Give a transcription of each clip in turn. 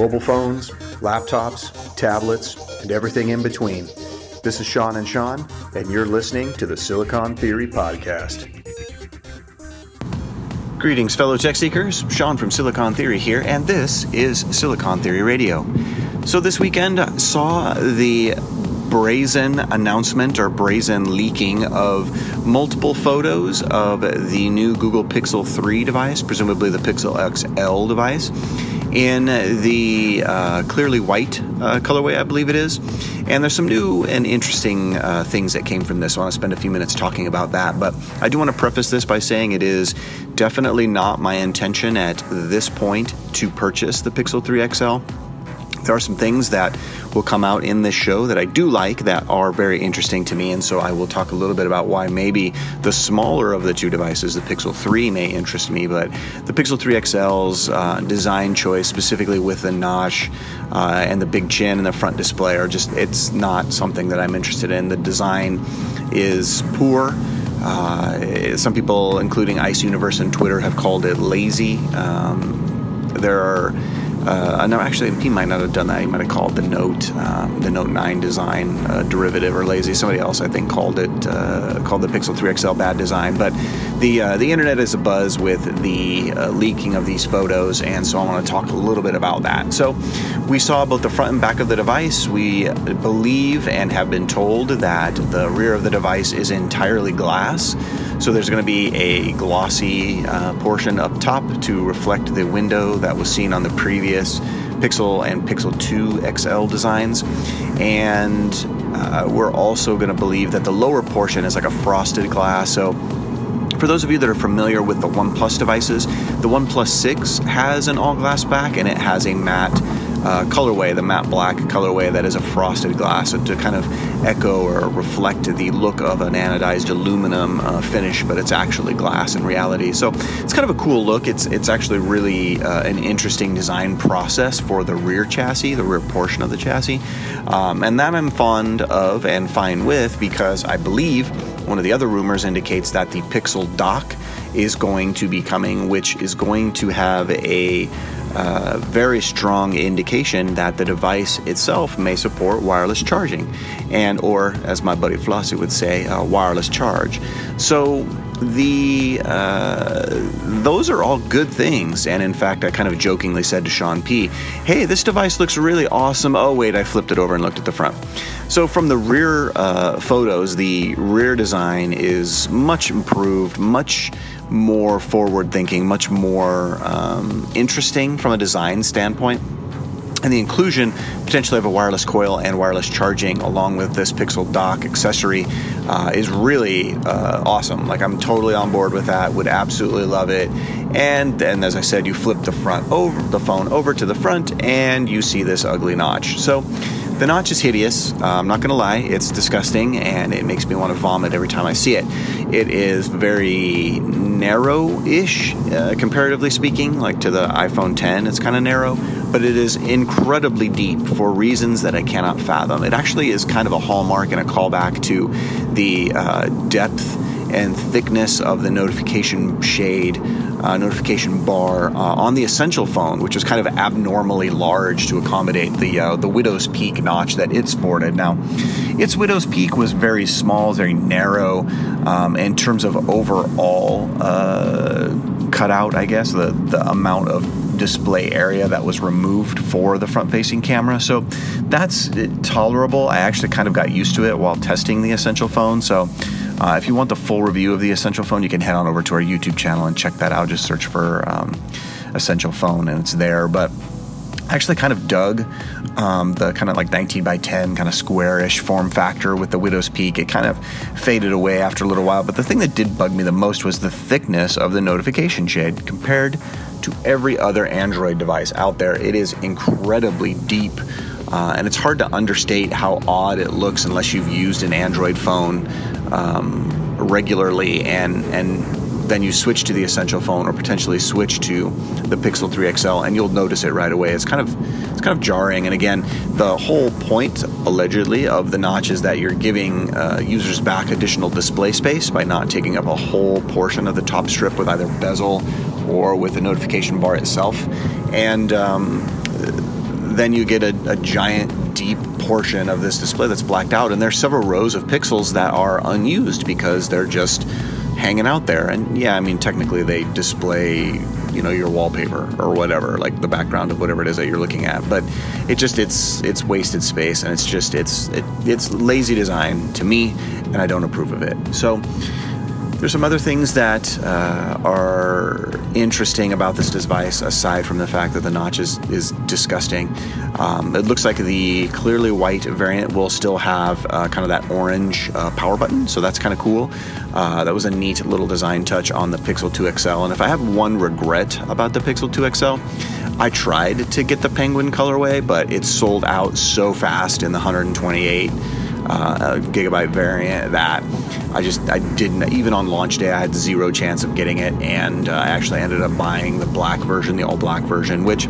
mobile phones, laptops, tablets, and everything in between. This is Sean and Sean, and you're listening to the Silicon Theory Podcast. Greetings, fellow tech seekers. Sean from Silicon Theory here, and this is Silicon Theory Radio. So, this weekend saw the brazen announcement or brazen leaking of multiple photos of the new Google Pixel 3 device, presumably the Pixel XL device in the uh, clearly white uh, colorway, I believe it is. And there's some new and interesting uh, things that came from this. I want to spend a few minutes talking about that. But I do want to preface this by saying it is definitely not my intention at this point to purchase the Pixel 3 XL there are some things that will come out in this show that I do like that are very interesting to me. And so I will talk a little bit about why maybe the smaller of the two devices, the Pixel 3, may interest me. But the Pixel 3 XL's uh, design choice, specifically with the notch uh, and the big chin and the front display, are just, it's not something that I'm interested in. The design is poor. Uh, some people, including Ice Universe and Twitter, have called it lazy. Um, there are uh, no, actually, he might not have done that. He might have called the Note, um, the Note 9 design uh, derivative or lazy. Somebody else, I think, called it uh, called the Pixel 3 XL bad design. But the uh, the internet is a buzz with the uh, leaking of these photos, and so I want to talk a little bit about that. So we saw both the front and back of the device. We believe and have been told that the rear of the device is entirely glass. So there's going to be a glossy uh, portion up top to reflect the window that was seen on the previous Pixel and Pixel 2 XL designs. And uh, we're also going to believe that the lower portion is like a frosted glass. So for those of you that are familiar with the OnePlus devices, the OnePlus 6 has an all glass back and it has a matte uh, colorway, the matte black colorway that is a frosted glass to kind of echo or reflect the look of an anodized aluminum uh, finish, but it's actually glass in reality. So it's kind of a cool look. It's it's actually really uh, an interesting design process for the rear chassis, the rear portion of the chassis, um, and that I'm fond of and fine with because I believe one of the other rumors indicates that the Pixel dock is going to be coming, which is going to have a uh, very strong indication that the device itself may support wireless charging, and or as my buddy Flossie would say, uh, wireless charge. So the uh, those are all good things. And in fact, I kind of jokingly said to Sean P, "Hey, this device looks really awesome." Oh wait, I flipped it over and looked at the front. So from the rear uh, photos, the rear design is much improved, much more forward thinking, much more um, interesting from a design standpoint. And the inclusion potentially of a wireless coil and wireless charging along with this Pixel dock accessory uh, is really uh, awesome. Like I'm totally on board with that. Would absolutely love it. And then, as I said, you flip the front over the phone over to the front, and you see this ugly notch. So the notch is hideous. Uh, I'm not going to lie, it's disgusting and it makes me want to vomit every time I see it. It is very narrow ish, uh, comparatively speaking, like to the iPhone 10, it's kind of narrow, but it is incredibly deep for reasons that I cannot fathom. It actually is kind of a hallmark and a callback to the uh, depth and thickness of the notification shade, uh, notification bar uh, on the Essential phone, which was kind of abnormally large to accommodate the uh, the Widow's Peak notch that it sported. Now, its Widow's Peak was very small, very narrow um, in terms of overall uh, cutout. I guess the the amount of display area that was removed for the front facing camera. So that's tolerable. I actually kind of got used to it while testing the Essential phone. So uh, if you want the full review of the Essential phone, you can head on over to our YouTube channel and check that out. Just search for um, Essential phone and it's there. But actually kind of dug um, the kind of like 19 by 10 kind of squarish form factor with the Widow's Peak. It kind of faded away after a little while. But the thing that did bug me the most was the thickness of the notification shade compared to every other Android device out there. It is incredibly deep. Uh, and it's hard to understate how odd it looks unless you've used an Android phone um, regularly and and then you switch to the essential phone or potentially switch to the Pixel 3 XL and you'll notice it right away. It's kind of it's kind of jarring. And again, the whole point allegedly of the notch is that you're giving uh, users back additional display space by not taking up a whole portion of the top strip with either bezel or with the notification bar itself. And um, then you get a, a giant, deep portion of this display that's blacked out, and there's several rows of pixels that are unused because they're just hanging out there. And yeah, I mean, technically they display, you know, your wallpaper or whatever, like the background of whatever it is that you're looking at. But it just it's it's wasted space, and it's just it's it, it's lazy design to me, and I don't approve of it. So. There's some other things that uh, are interesting about this device, aside from the fact that the notch is, is disgusting. Um, it looks like the clearly white variant will still have uh, kind of that orange uh, power button, so that's kind of cool. Uh, that was a neat little design touch on the Pixel 2 XL. And if I have one regret about the Pixel 2 XL, I tried to get the penguin colorway, but it sold out so fast in the 128 uh, gigabyte variant that I just I didn't even on launch day I had zero chance of getting it, and uh, I actually ended up buying the black version, the all black version, which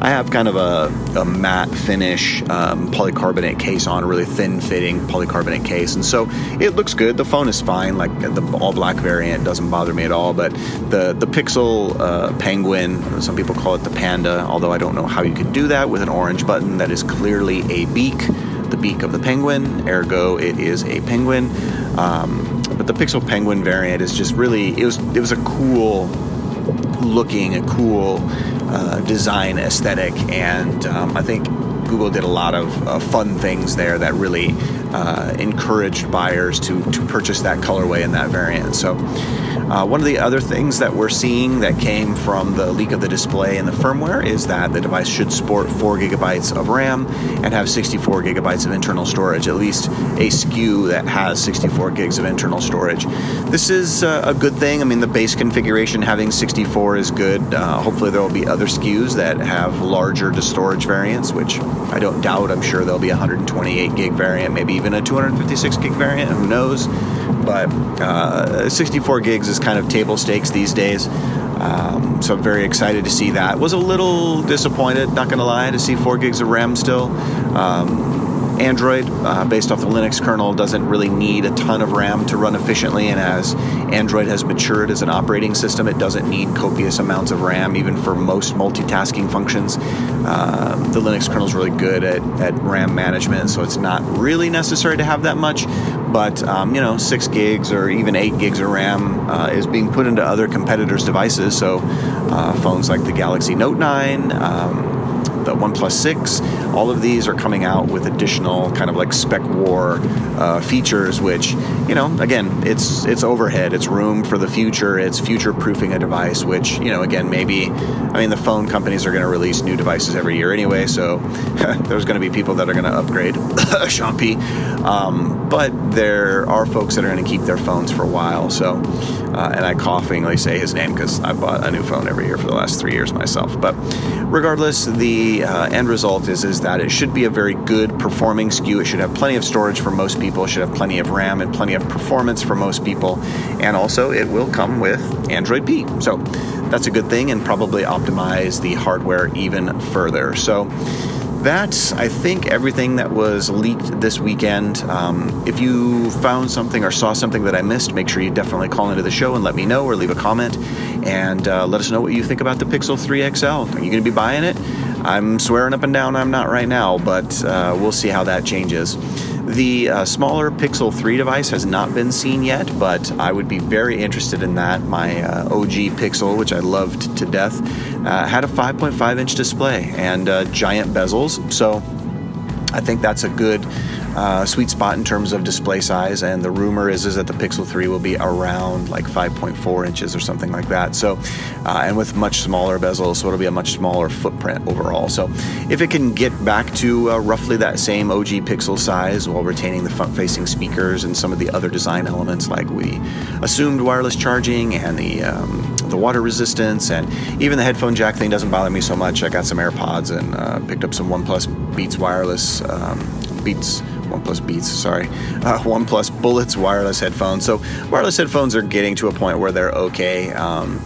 I have kind of a, a matte finish um, polycarbonate case on, a really thin fitting polycarbonate case, and so it looks good. The phone is fine, like the all black variant doesn't bother me at all, but the the Pixel uh, Penguin, some people call it the Panda, although I don't know how you could do that with an orange button that is clearly a beak the beak of the penguin, ergo it is a penguin. Um, but the Pixel Penguin variant is just really it was it was a cool looking, a cool uh, design aesthetic, and um, I think Google did a lot of uh, fun things there that really uh, encouraged buyers to, to purchase that colorway and that variant. So, uh, one of the other things that we're seeing that came from the leak of the display and the firmware is that the device should sport 4 gigabytes of RAM and have 64 gigabytes of internal storage, at least a SKU that has 64 gigs of internal storage. This is uh, a good thing. I mean, the base configuration having 64 is good. Uh, hopefully, there will be other SKUs that have larger storage variants, which I don't doubt. I'm sure there'll be a 128 gig variant, maybe even a 256 gig variant. Who knows? But uh, 64 gigs is kind of table stakes these days. Um, so I'm very excited to see that. Was a little disappointed, not going to lie, to see 4 gigs of RAM still. Um, Android, uh, based off the Linux kernel, doesn't really need a ton of RAM to run efficiently. And as Android has matured as an operating system, it doesn't need copious amounts of RAM, even for most multitasking functions. Uh, the Linux kernel is really good at, at RAM management, so it's not really necessary to have that much. But um, you know, six gigs or even eight gigs of RAM uh, is being put into other competitors' devices. So uh, phones like the Galaxy Note 9. Um, the OnePlus 6. All of these are coming out with additional kind of like spec war uh, features, which, you know, again, it's it's overhead, it's room for the future, it's future proofing a device, which, you know, again, maybe, I mean, the phone companies are going to release new devices every year anyway, so there's going to be people that are going to upgrade Sean P. Um, but there are folks that are going to keep their phones for a while, so, uh, and I coughingly say his name because I bought a new phone every year for the last three years myself. But regardless, the uh, end result is is that it should be a very good performing SKU. It should have plenty of storage for most people. It should have plenty of RAM and plenty of performance for most people. And also, it will come with Android P. So that's a good thing, and probably optimize the hardware even further. So that's, I think, everything that was leaked this weekend. Um, if you found something or saw something that I missed, make sure you definitely call into the show and let me know or leave a comment and uh, let us know what you think about the Pixel 3 XL. Are you going to be buying it? I'm swearing up and down I'm not right now, but uh, we'll see how that changes. The uh, smaller Pixel 3 device has not been seen yet, but I would be very interested in that. My uh, OG Pixel, which I loved to death, uh, had a 5.5 inch display and uh, giant bezels, so I think that's a good uh, sweet spot in terms of display size. And the rumor is, is that the Pixel 3 will be around like 5.4 inches or something like that. So, uh, and with much smaller bezels, so it'll be a much smaller footprint overall. So, if it can get back to uh, roughly that same OG Pixel size while retaining the front facing speakers and some of the other design elements like we assumed wireless charging and the, um, the water resistance and even the headphone jack thing doesn't bother me so much. I got some AirPods and uh, picked up some OnePlus Beats wireless um, Beats OnePlus Beats, sorry, uh, OnePlus Bullets wireless headphones. So wireless headphones are getting to a point where they're okay. Um,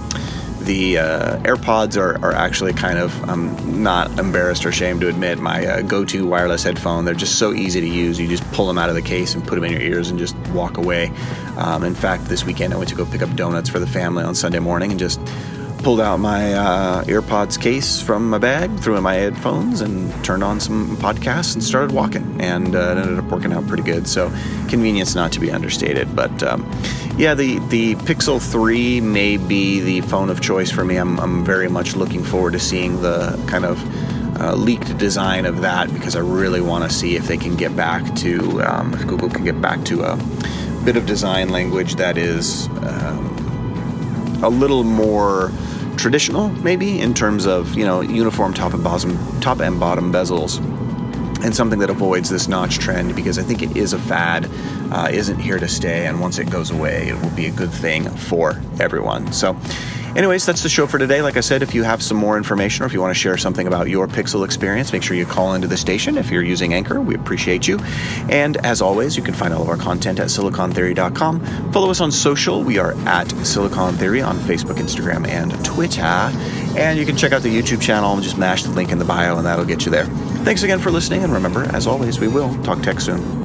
the uh, AirPods are, are actually kind of, I'm not embarrassed or ashamed to admit, my uh, go to wireless headphone. They're just so easy to use. You just pull them out of the case and put them in your ears and just walk away. Um, in fact, this weekend I went to go pick up donuts for the family on Sunday morning and just pulled out my uh, AirPods case from my bag, threw in my headphones, and turned on some podcasts and started walking. And uh, it ended up working out pretty good. So, convenience not to be understated. But um, yeah, the, the Pixel 3 may be the phone of choice for me. I'm, I'm very much looking forward to seeing the kind of uh, leaked design of that because I really want to see if they can get back to, um, if Google can get back to a bit of design language that is um, a little more traditional, maybe in terms of you know uniform top and bottom, top and bottom bezels and something that avoids this notch trend because I think it is a fad, uh, isn't here to stay, and once it goes away, it will be a good thing for everyone. So, anyways, that's the show for today. Like I said, if you have some more information or if you want to share something about your Pixel experience, make sure you call into the station if you're using Anchor. We appreciate you. And as always, you can find all of our content at silicontheory.com. Follow us on social. We are at Silicon Theory on Facebook, Instagram, and Twitter. And you can check out the YouTube channel and just mash the link in the bio, and that'll get you there. Thanks again for listening, and remember, as always, we will talk tech soon.